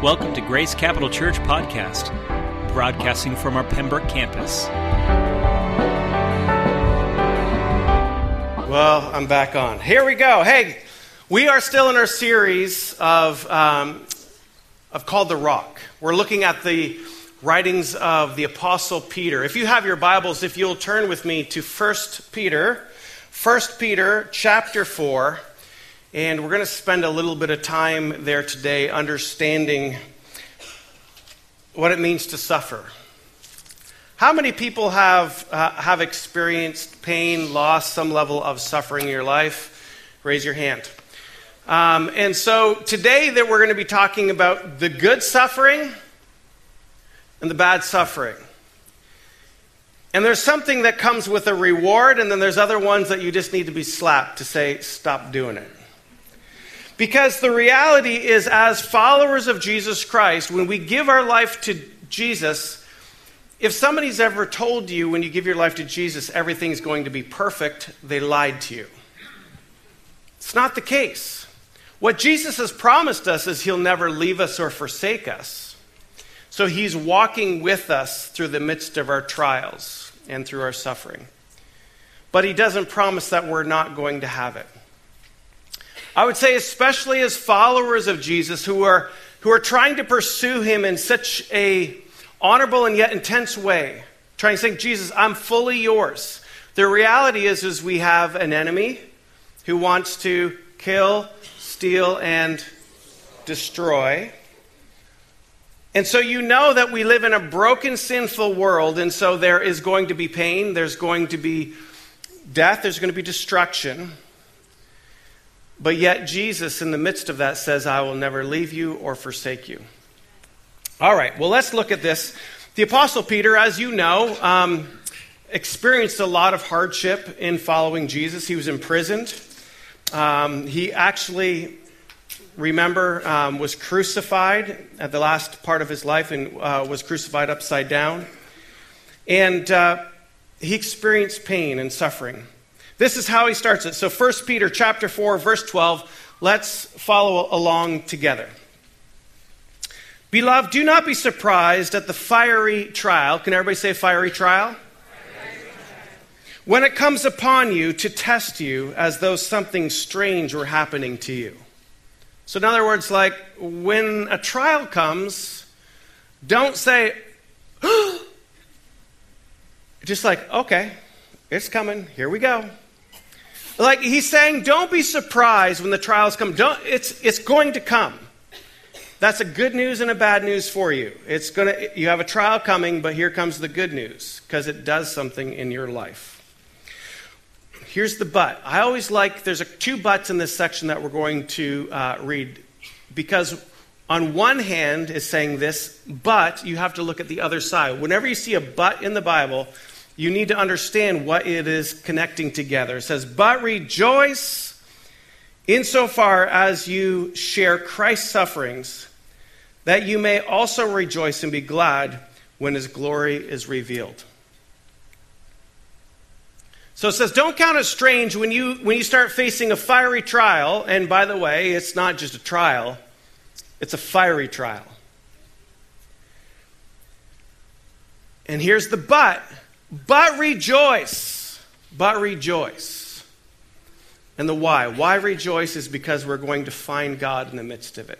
Welcome to Grace Capital Church Podcast, broadcasting from our Pembroke campus. Well, I'm back on. Here we go. Hey, we are still in our series of, um, of called The Rock. We're looking at the writings of the Apostle Peter. If you have your Bibles, if you'll turn with me to 1 Peter, 1 Peter chapter 4. And we're going to spend a little bit of time there today understanding what it means to suffer. How many people have, uh, have experienced pain, loss, some level of suffering in your life? Raise your hand. Um, and so today that we're going to be talking about the good suffering and the bad suffering. And there's something that comes with a reward, and then there's other ones that you just need to be slapped to say, stop doing it. Because the reality is, as followers of Jesus Christ, when we give our life to Jesus, if somebody's ever told you when you give your life to Jesus everything's going to be perfect, they lied to you. It's not the case. What Jesus has promised us is he'll never leave us or forsake us. So he's walking with us through the midst of our trials and through our suffering. But he doesn't promise that we're not going to have it. I would say, especially as followers of Jesus who are, who are trying to pursue him in such a honorable and yet intense way, trying to say, Jesus, I'm fully yours. The reality is, is we have an enemy who wants to kill, steal, and destroy. And so you know that we live in a broken, sinful world, and so there is going to be pain, there's going to be death, there's going to be destruction. But yet, Jesus, in the midst of that, says, I will never leave you or forsake you. All right, well, let's look at this. The Apostle Peter, as you know, um, experienced a lot of hardship in following Jesus. He was imprisoned. Um, he actually, remember, um, was crucified at the last part of his life and uh, was crucified upside down. And uh, he experienced pain and suffering. This is how he starts it. So 1 Peter chapter 4 verse 12, let's follow along together. Beloved, do not be surprised at the fiery trial. Can everybody say fiery trial? When it comes upon you to test you as though something strange were happening to you. So, in other words, like when a trial comes, don't say, just like, okay, it's coming, here we go. Like he's saying, don't be surprised when the trials come. Don't, it's, it's going to come. That's a good news and a bad news for you. It's gonna, you have a trial coming, but here comes the good news because it does something in your life. Here's the but. I always like, there's a, two buts in this section that we're going to uh, read because on one hand is saying this, but you have to look at the other side. Whenever you see a but in the Bible, you need to understand what it is connecting together. It says, But rejoice insofar as you share Christ's sufferings, that you may also rejoice and be glad when his glory is revealed. So it says, don't count it strange when you, when you start facing a fiery trial. And by the way, it's not just a trial, it's a fiery trial. And here's the but but rejoice. But rejoice. And the why. Why rejoice is because we're going to find God in the midst of it.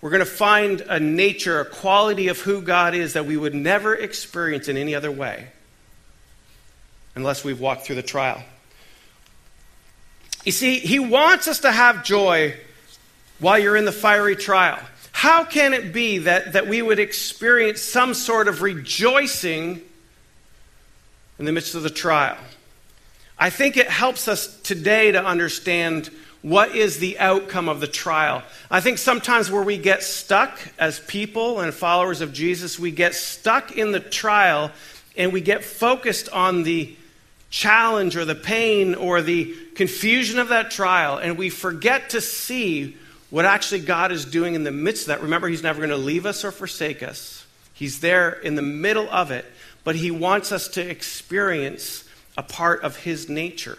We're going to find a nature, a quality of who God is that we would never experience in any other way unless we've walked through the trial. You see, He wants us to have joy while you're in the fiery trial. How can it be that, that we would experience some sort of rejoicing in the midst of the trial. I think it helps us today to understand what is the outcome of the trial. I think sometimes where we get stuck as people and followers of Jesus, we get stuck in the trial and we get focused on the challenge or the pain or the confusion of that trial, and we forget to see what actually God is doing in the midst of that. Remember, He's never going to leave us or forsake us, He's there in the middle of it but he wants us to experience a part of his nature.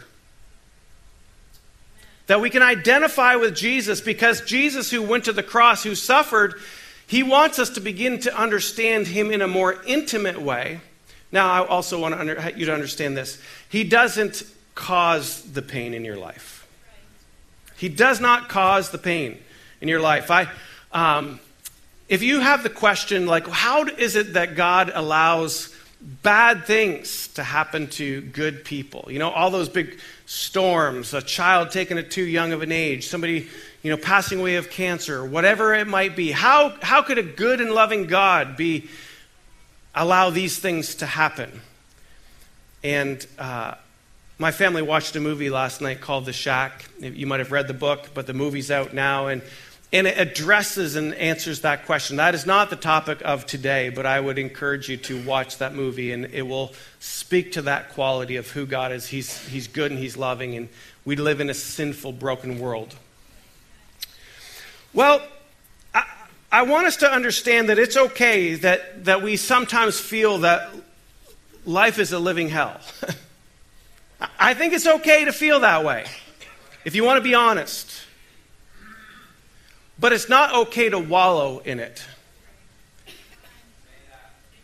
That we can identify with Jesus because Jesus, who went to the cross, who suffered, He wants us to begin to understand Him in a more intimate way. Now, I also want under, you to understand this. He doesn't cause the pain in your life. He does not cause the pain in your life. I, um, if you have the question, like, how is it that God allows bad things to happen to good people? You know, all those big storms, a child taken at too young of an age, somebody, you know, passing away of cancer, whatever it might be. How, how could a good and loving God be, allow these things to happen? And, uh, my family watched a movie last night called The Shack. You might have read the book, but the movie's out now. And and it addresses and answers that question. That is not the topic of today, but I would encourage you to watch that movie, and it will speak to that quality of who God is. He's, he's good and He's loving, and we live in a sinful, broken world. Well, I, I want us to understand that it's okay that, that we sometimes feel that life is a living hell. I think it's okay to feel that way, if you want to be honest. But it's not okay to wallow in it.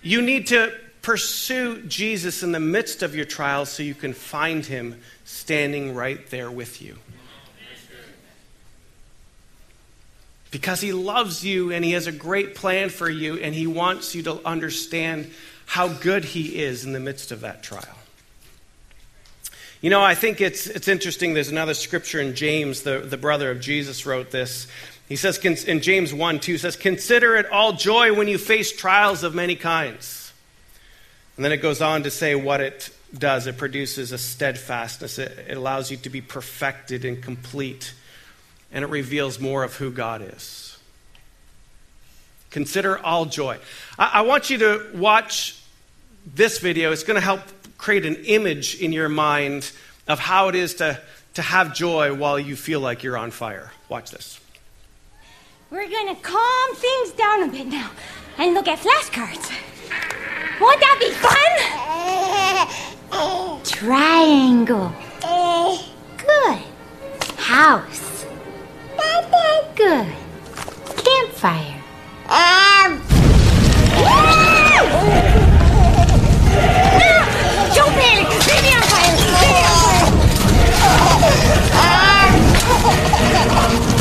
You need to pursue Jesus in the midst of your trials so you can find him standing right there with you. Because he loves you and he has a great plan for you and he wants you to understand how good he is in the midst of that trial. You know, I think it's, it's interesting. There's another scripture in James, the, the brother of Jesus wrote this. He says in James 1 2 says, Consider it all joy when you face trials of many kinds. And then it goes on to say what it does. It produces a steadfastness, it, it allows you to be perfected and complete, and it reveals more of who God is. Consider all joy. I, I want you to watch this video. It's going to help create an image in your mind of how it is to, to have joy while you feel like you're on fire. Watch this. We're gonna calm things down a bit now and look at flashcards. Won't that be fun? Triangle. Good. House. Good. Campfire. Um. Don't panic! Leave me on fire! Leave me on fire!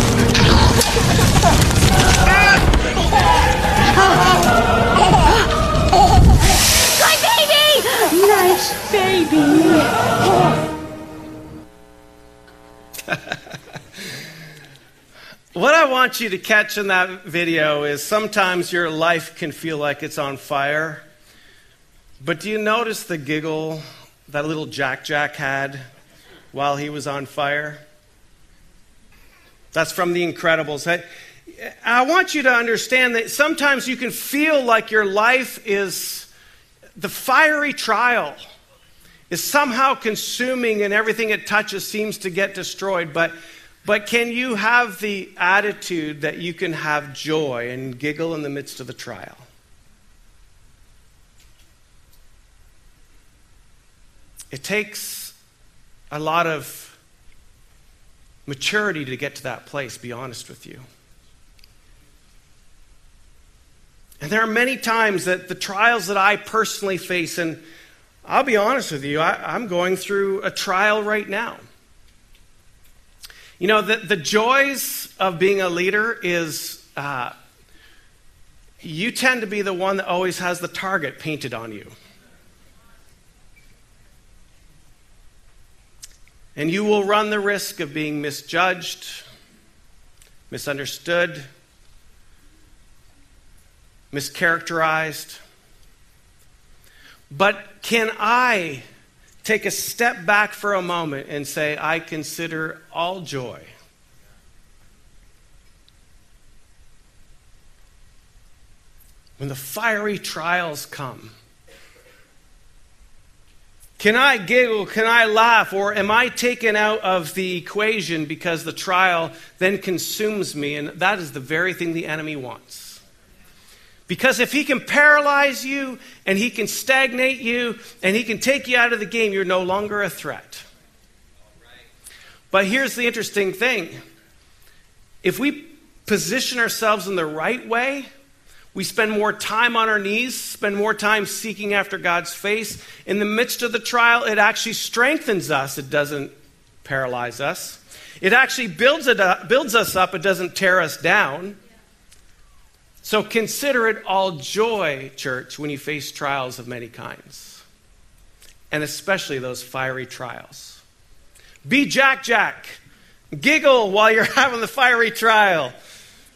Want you to catch in that video is sometimes your life can feel like it's on fire. But do you notice the giggle that little Jack Jack had while he was on fire? That's from The Incredibles. I, I want you to understand that sometimes you can feel like your life is the fiery trial is somehow consuming and everything it touches seems to get destroyed. But, but can you have the attitude that you can have joy and giggle in the midst of the trial? It takes a lot of maturity to get to that place, be honest with you. And there are many times that the trials that I personally face, and I'll be honest with you, I, am going through a trial right now. You know, the, the joys of being a leader is uh, you tend to be the one that always has the target painted on you. And you will run the risk of being misjudged, misunderstood, mischaracterized. But can I take a step back for a moment and say, I consider all joy? When the fiery trials come, can I giggle? Can I laugh? Or am I taken out of the equation because the trial then consumes me? And that is the very thing the enemy wants. Because if he can paralyze you and he can stagnate you and he can take you out of the game, you're no longer a threat. But here's the interesting thing if we position ourselves in the right way, We spend more time on our knees, spend more time seeking after God's face. In the midst of the trial, it actually strengthens us, it doesn't paralyze us. It actually builds, it up, builds us up, it doesn't tear us down. So consider it all joy, church, when you face trials of many kinds, and especially those fiery trials. Be Jack Jack. Giggle while you're having the fiery trial.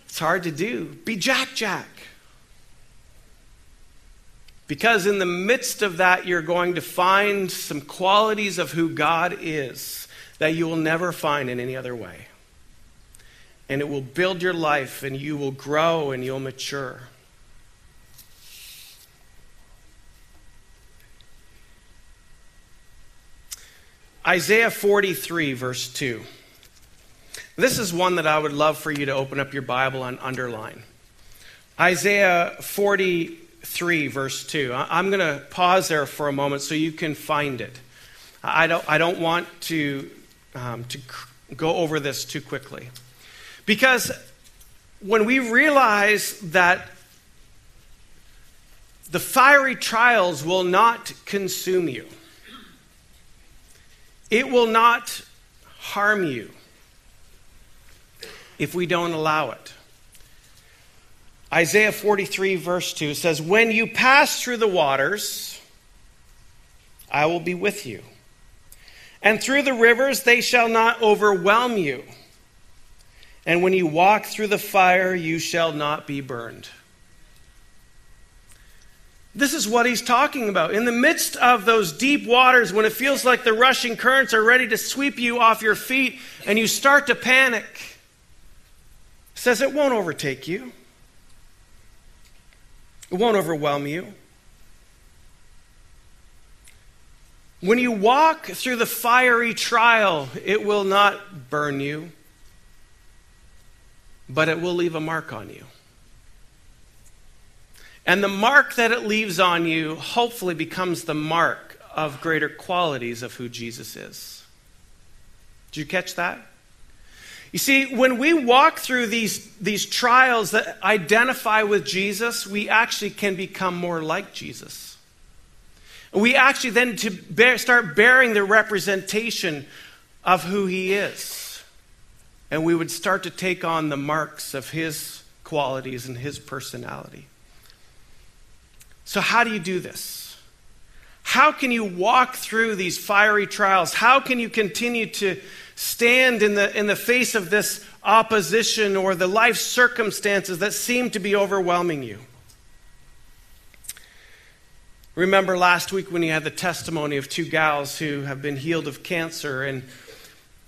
It's hard to do. Be Jack Jack. Because in the midst of that, you're going to find some qualities of who God is that you will never find in any other way. And it will build your life, and you will grow and you'll mature. Isaiah 43, verse 2. This is one that I would love for you to open up your Bible and underline. Isaiah 43, verse 2. I'm going to pause there for a moment so you can find it. I don't, I don't want to, um, to go over this too quickly. Because when we realize that the fiery trials will not consume you, it will not harm you if we don't allow it. Isaiah 43, verse 2 says, When you pass through the waters, I will be with you. And through the rivers, they shall not overwhelm you. And when you walk through the fire, you shall not be burned. This is what he's talking about. In the midst of those deep waters, when it feels like the rushing currents are ready to sweep you off your feet and you start to panic, says it won't overtake you. It won't overwhelm you. When you walk through the fiery trial, it will not burn you, but it will leave a mark on you. And the mark that it leaves on you hopefully becomes the mark of greater qualities of who Jesus is. Did you catch that? You see, when we walk through these, these trials that identify with Jesus, we actually can become more like Jesus. We actually then to bear, start bearing the representation of who he is. And we would start to take on the marks of his qualities and his personality. So, how do you do this? How can you walk through these fiery trials? How can you continue to stand in the, in the face of this opposition or the life circumstances that seem to be overwhelming you? Remember last week when you had the testimony of two gals who have been healed of cancer, and,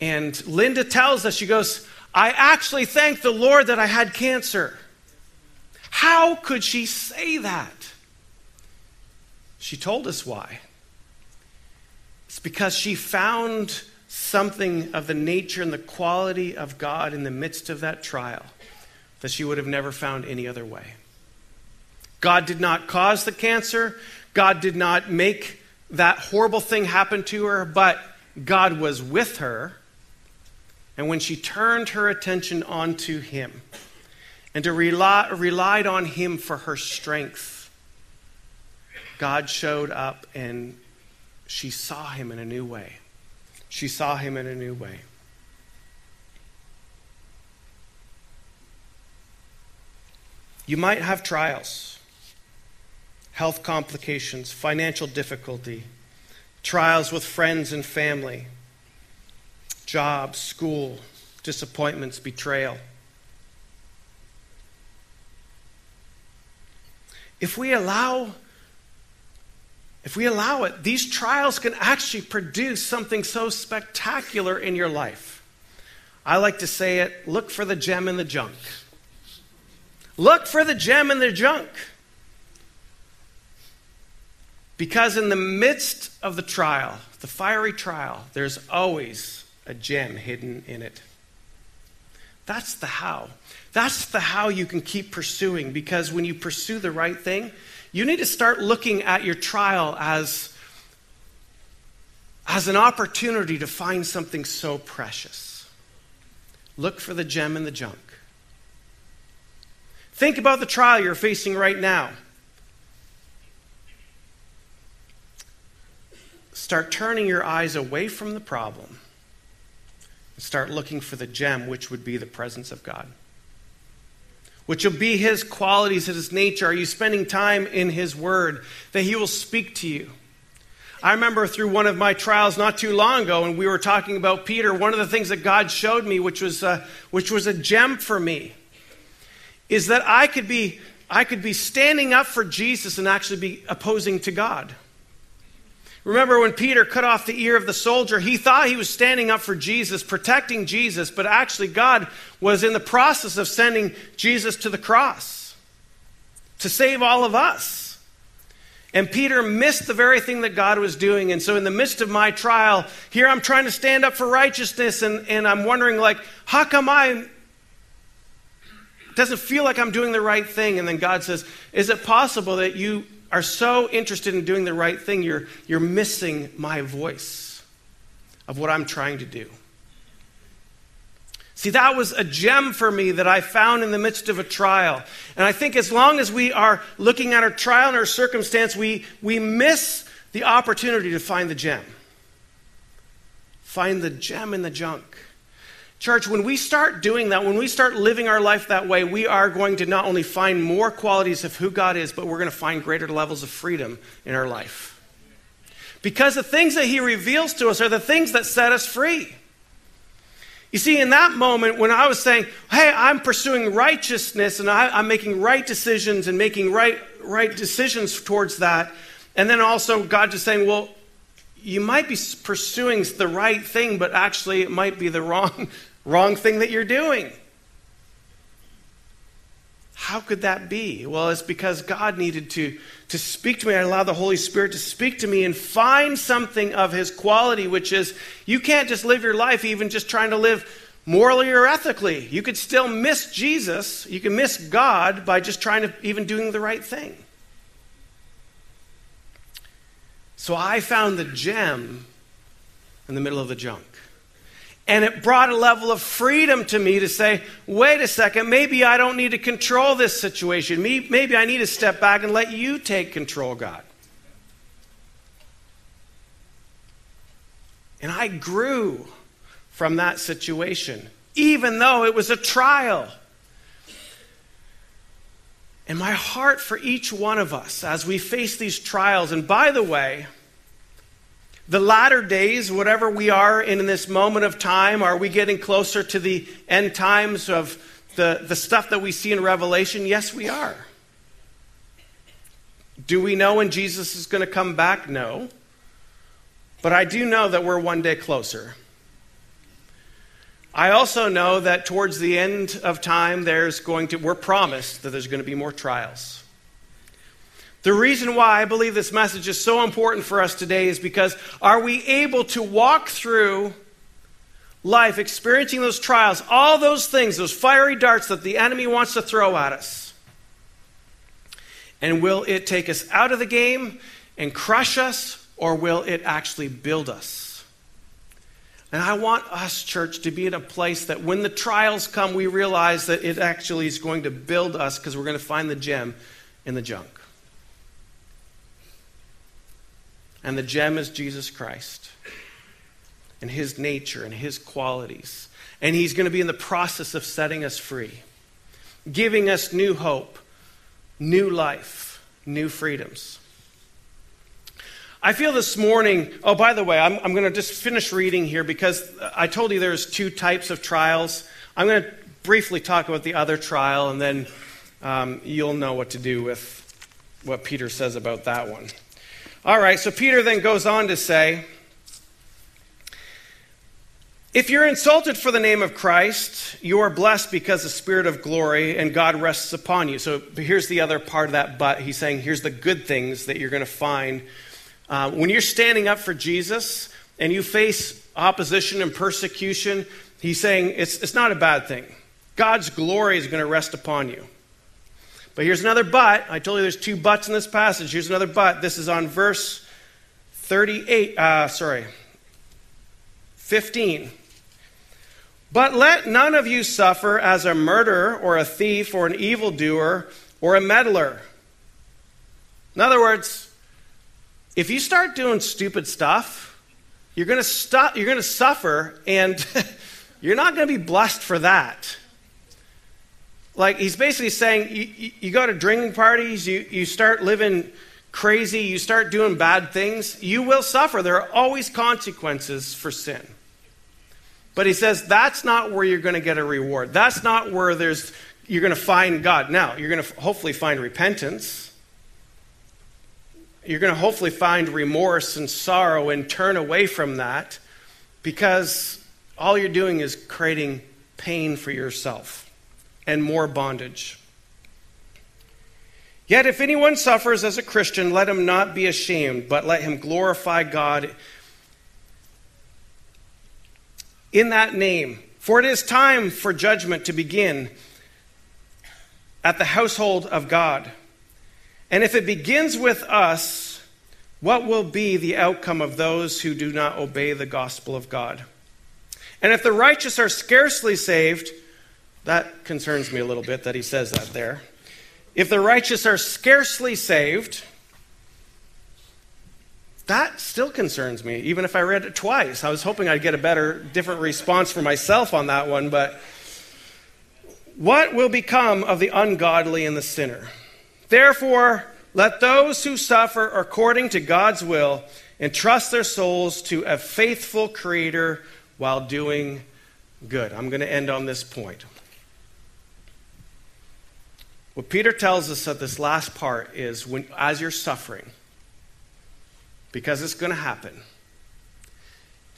and Linda tells us, she goes, I actually thank the Lord that I had cancer. How could she say that? She told us why. It's because she found something of the nature and the quality of God in the midst of that trial that she would have never found any other way. God did not cause the cancer, God did not make that horrible thing happen to her, but God was with her. And when she turned her attention onto Him and to rely, relied on Him for her strength, God showed up and she saw him in a new way. She saw him in a new way. You might have trials, health complications, financial difficulty, trials with friends and family, job, school, disappointments, betrayal. If we allow if we allow it, these trials can actually produce something so spectacular in your life. I like to say it look for the gem in the junk. Look for the gem in the junk. Because in the midst of the trial, the fiery trial, there's always a gem hidden in it. That's the how. That's the how you can keep pursuing because when you pursue the right thing, you need to start looking at your trial as, as an opportunity to find something so precious. Look for the gem in the junk. Think about the trial you're facing right now. Start turning your eyes away from the problem and start looking for the gem, which would be the presence of God. Which will be His qualities, His nature. Are you spending time in His Word that He will speak to you? I remember through one of my trials not too long ago, and we were talking about Peter. One of the things that God showed me, which was, uh, which was a gem for me, is that I could, be, I could be standing up for Jesus and actually be opposing to God. Remember when Peter cut off the ear of the soldier, he thought he was standing up for Jesus, protecting Jesus, but actually, God was in the process of sending Jesus to the cross to save all of us. And Peter missed the very thing that God was doing. And so, in the midst of my trial, here I'm trying to stand up for righteousness, and, and I'm wondering, like, how come I. Doesn't feel like I'm doing the right thing. And then God says, Is it possible that you are so interested in doing the right thing, you're, you're missing my voice of what I'm trying to do? See, that was a gem for me that I found in the midst of a trial. And I think as long as we are looking at our trial and our circumstance, we, we miss the opportunity to find the gem. Find the gem in the junk. Church, when we start doing that, when we start living our life that way, we are going to not only find more qualities of who God is, but we're going to find greater levels of freedom in our life. Because the things that He reveals to us are the things that set us free. You see, in that moment, when I was saying, hey, I'm pursuing righteousness and I, am making right decisions and making right, right decisions towards that, and then also God just saying, well, you might be pursuing the right thing, but actually it might be the wrong, wrong thing that you're doing. How could that be? Well, it's because God needed to, to speak to me. I allowed the Holy Spirit to speak to me and find something of His quality, which is you can't just live your life even just trying to live morally or ethically. You could still miss Jesus. You can miss God by just trying to even doing the right thing. So I found the gem in the middle of the junk. And it brought a level of freedom to me to say, wait a second, maybe I don't need to control this situation. Maybe I need to step back and let you take control, God. And I grew from that situation, even though it was a trial. And my heart for each one of us as we face these trials, and by the way, the latter days, whatever we are in this moment of time, are we getting closer to the end times of the, the stuff that we see in Revelation? Yes, we are. Do we know when Jesus is going to come back? No. But I do know that we're one day closer. I also know that towards the end of time, there's going to, we're promised that there's going to be more trials. The reason why I believe this message is so important for us today is because are we able to walk through life experiencing those trials, all those things, those fiery darts that the enemy wants to throw at us? And will it take us out of the game and crush us, or will it actually build us? And I want us, church, to be in a place that when the trials come, we realize that it actually is going to build us because we're going to find the gem in the junk. And the gem is Jesus Christ and his nature and his qualities. And he's going to be in the process of setting us free, giving us new hope, new life, new freedoms. I feel this morning, oh, by the way, I'm, I'm going to just finish reading here because I told you there's two types of trials. I'm going to briefly talk about the other trial, and then um, you'll know what to do with what Peter says about that one. All right, so Peter then goes on to say, if you're insulted for the name of Christ, you are blessed because the Spirit of glory and God rests upon you. So here's the other part of that but. He's saying, here's the good things that you're going to find. Uh, when you're standing up for Jesus and you face opposition and persecution, he's saying it's, it's not a bad thing. God's glory is going to rest upon you. But here's another but. I told you there's two buts in this passage. Here's another but. This is on verse 38, uh, sorry, 15. But let none of you suffer as a murderer or a thief or an evildoer or a meddler. In other words, if you start doing stupid stuff, you're going to stop you're going to suffer and you're not going to be blessed for that. Like he's basically saying you, you, go to drinking parties, you, you start living crazy, you start doing bad things, you will suffer. There are always consequences for sin. But he says that's not where you're going to get a reward. That's not where there's you're going to find God. Now, you're going to hopefully find repentance. You're going to hopefully find remorse and sorrow and turn away from that because all you're doing is creating pain for yourself and more bondage. Yet, if anyone suffers as a Christian, let him not be ashamed, but let him glorify God in that name. For it is time for judgment to begin at the household of God. And if it begins with us, what will be the outcome of those who do not obey the gospel of God? And if the righteous are scarcely saved, that concerns me a little bit that he says that there. If the righteous are scarcely saved, that still concerns me, even if I read it twice. I was hoping I'd get a better, different response for myself on that one, but what will become of the ungodly and the sinner? Therefore, let those who suffer according to God's will entrust their souls to a faithful Creator while doing good. I'm going to end on this point. What Peter tells us at this last part is when, as you're suffering, because it's going to happen.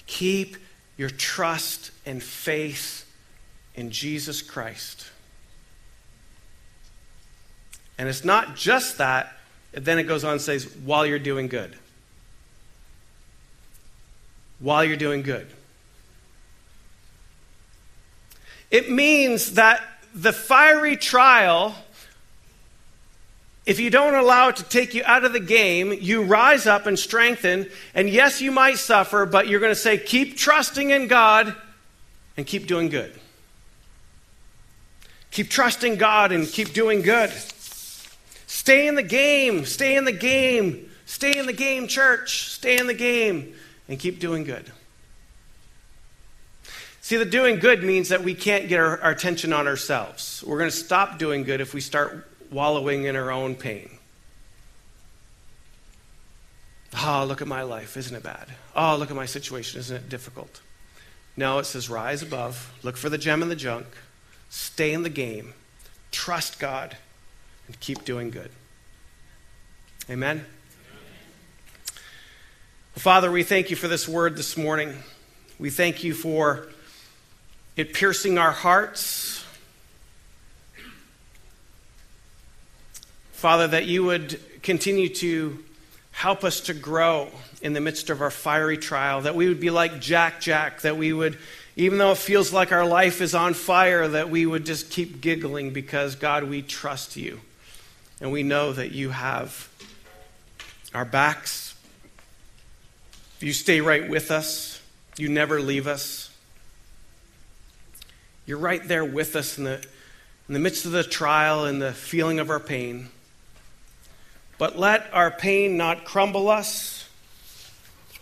Keep your trust and faith in Jesus Christ. And it's not just that, then it goes on and says, while you're doing good. While you're doing good. It means that the fiery trial if you don't allow it to take you out of the game, you rise up and strengthen. And yes, you might suffer, but you're going to say, keep trusting in God and keep doing good. Keep trusting God and keep doing good. Stay in the game. Stay in the game. Stay in the game, church. Stay in the game and keep doing good. See, the doing good means that we can't get our, our attention on ourselves. We're going to stop doing good if we start wallowing in our own pain. Oh, look at my life. Isn't it bad? Oh, look at my situation. Isn't it difficult? No, it says rise above, look for the gem in the junk, stay in the game, trust God, and keep doing good. Amen? Father, we thank you for this word this morning. We thank you for it piercing our hearts Father, that you would continue to help us to grow in the midst of our fiery trial, that we would be like Jack Jack, that we would, even though it feels like our life is on fire, that we would just keep giggling because, God, we trust you. And we know that you have our backs. You stay right with us, you never leave us. You're right there with us in the, in the midst of the trial and the feeling of our pain. But let our pain not crumble us.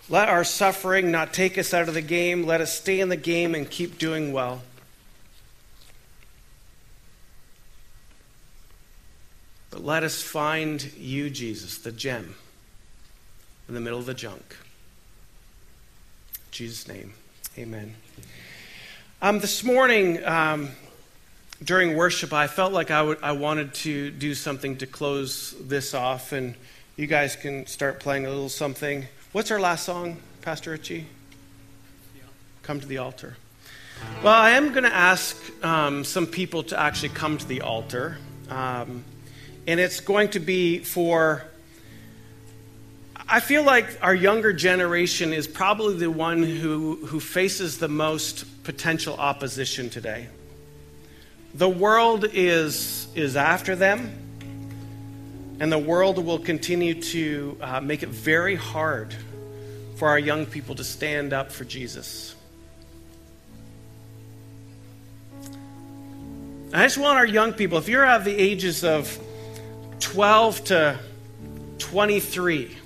Let our suffering not take us out of the game. Let us stay in the game and keep doing well. But let us find you, Jesus, the gem in the middle of the junk. In Jesus' name, amen. Um, this morning, um, during worship, I felt like I, would, I wanted to do something to close this off, and you guys can start playing a little something. What's our last song, Pastor Richie? Come to the altar. Well, I am going to ask um, some people to actually come to the altar, um, and it's going to be for. I feel like our younger generation is probably the one who, who faces the most potential opposition today. The world is, is after them, and the world will continue to uh, make it very hard for our young people to stand up for Jesus. I just want our young people, if you're at the ages of 12 to 23,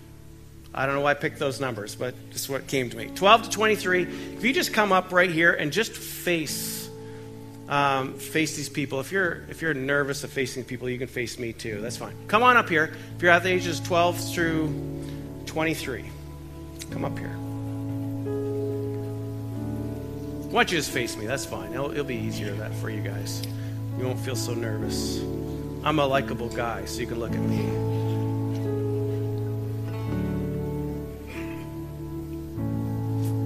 I don't know why I picked those numbers, but this is what came to me. 12 to 23, if you just come up right here and just face um, face these people. If you're if you're nervous of facing people, you can face me too. That's fine. Come on up here. If you're at the ages 12 through 23, come up here. Why don't you just face me? That's fine. It'll, it'll be easier that for you guys. You won't feel so nervous. I'm a likable guy, so you can look at me.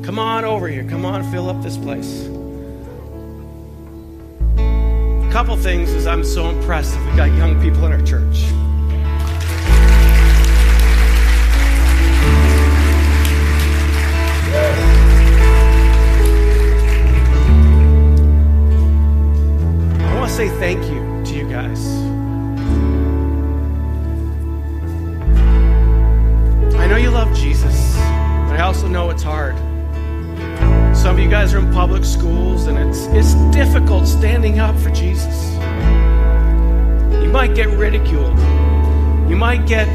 Come on over here. Come on, fill up this place. Couple things is I'm so impressed that we've got young people in our church. I want to say thank you to you guys. I know you love Jesus, but I also know it's hard. Some of you guys are in public schools, and it's, it's difficult standing up for Jesus. You might get ridiculed. You might get,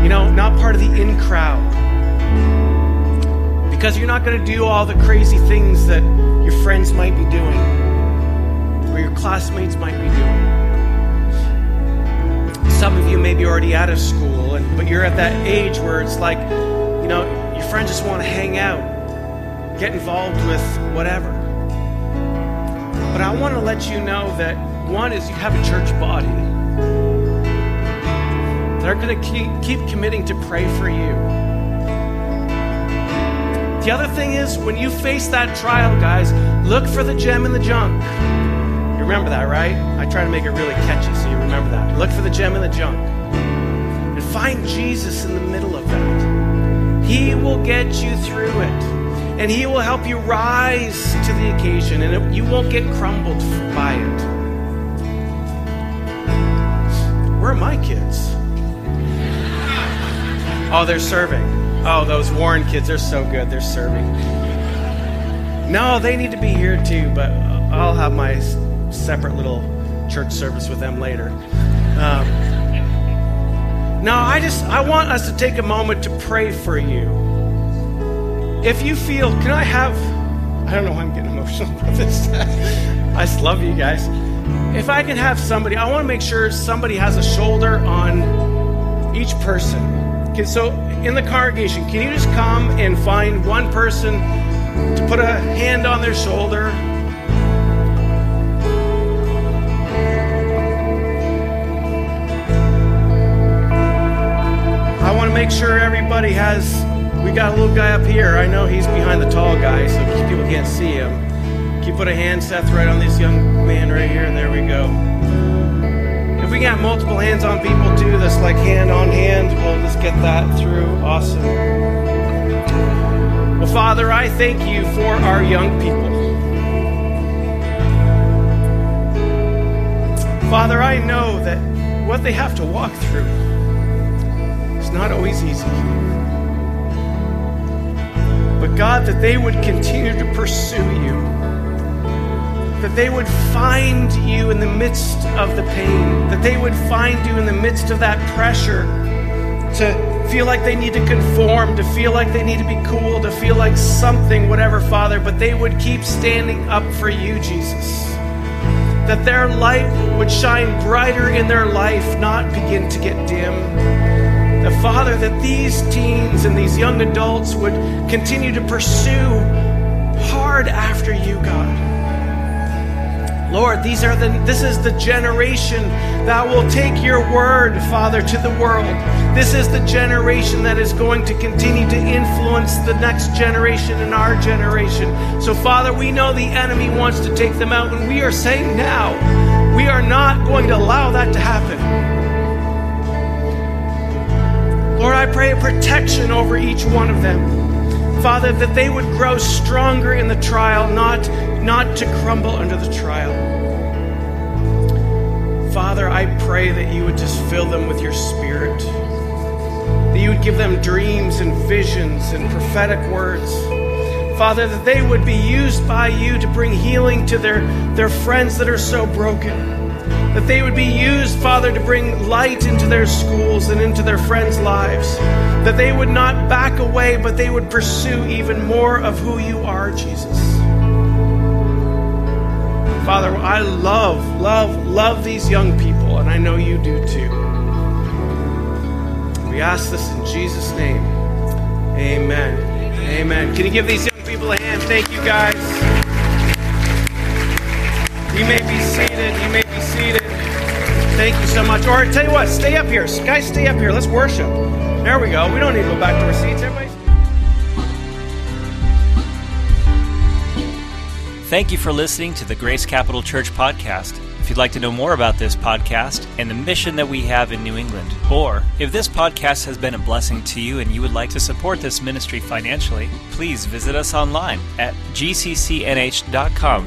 you know, not part of the in crowd. Because you're not going to do all the crazy things that your friends might be doing, or your classmates might be doing. Some of you may be already out of school, and, but you're at that age where it's like, you know, your friends just want to hang out get involved with whatever. But I want to let you know that one is you have a church body They're going to keep, keep committing to pray for you. The other thing is when you face that trial, guys, look for the gem in the junk. You remember that, right? I try to make it really catchy so you remember that. Look for the gem in the junk. And find Jesus in the middle of that. He will get you through it and He will help you rise to the occasion, and it, you won't get crumbled by it. Where are my kids? Oh, they're serving. Oh, those Warren kids, they're so good. They're serving. No, they need to be here too, but I'll have my separate little church service with them later. Um, no, I just I want us to take a moment to pray for you. If you feel, can I have, I don't know why I'm getting emotional about this. I just love you guys. If I can have somebody, I want to make sure somebody has a shoulder on each person. Okay, so in the congregation, can you just come and find one person to put a hand on their shoulder? I want to make sure everybody has we got a little guy up here. I know he's behind the tall guy, so people can't see him. Can you put a hand, Seth, right on this young man right here? And there we go. If we got multiple hands on people too, that's like hand on hand, we'll just get that through. Awesome. Well, Father, I thank you for our young people. Father, I know that what they have to walk through is not always easy. But God, that they would continue to pursue you, that they would find you in the midst of the pain, that they would find you in the midst of that pressure to feel like they need to conform, to feel like they need to be cool, to feel like something, whatever, Father, but they would keep standing up for you, Jesus. That their light would shine brighter in their life, not begin to get dim that, Father, that these teens and these young adults would continue to pursue hard after you, God. Lord, these are the this is the generation that will take your word, Father, to the world. This is the generation that is going to continue to influence the next generation and our generation. So, Father, we know the enemy wants to take them out, and we are saying now, we are not going to allow that to happen. Lord, I pray protection over each one of them. Father, that they would grow stronger in the trial, not, not to crumble under the trial. Father, I pray that you would just fill them with your spirit, that you would give them dreams and visions and prophetic words. Father, that they would be used by you to bring healing to their, their friends that are so broken. That they would be used, Father, to bring light into their schools and into their friends' lives. That they would not back away, but they would pursue even more of who you are, Jesus. Father, I love, love, love these young people, and I know you do too. We ask this in Jesus' name. Amen. Amen. Can you give these young people a hand? Thank you, guys. You may be seated. You may. Thank you so much. Or tell you what, stay up here. Guys, stay up here. Let's worship. There we go. We don't need to go back to our seats. Everybody. Thank you for listening to the Grace Capital Church podcast. If you'd like to know more about this podcast and the mission that we have in New England, or if this podcast has been a blessing to you and you would like to support this ministry financially, please visit us online at gccnh.com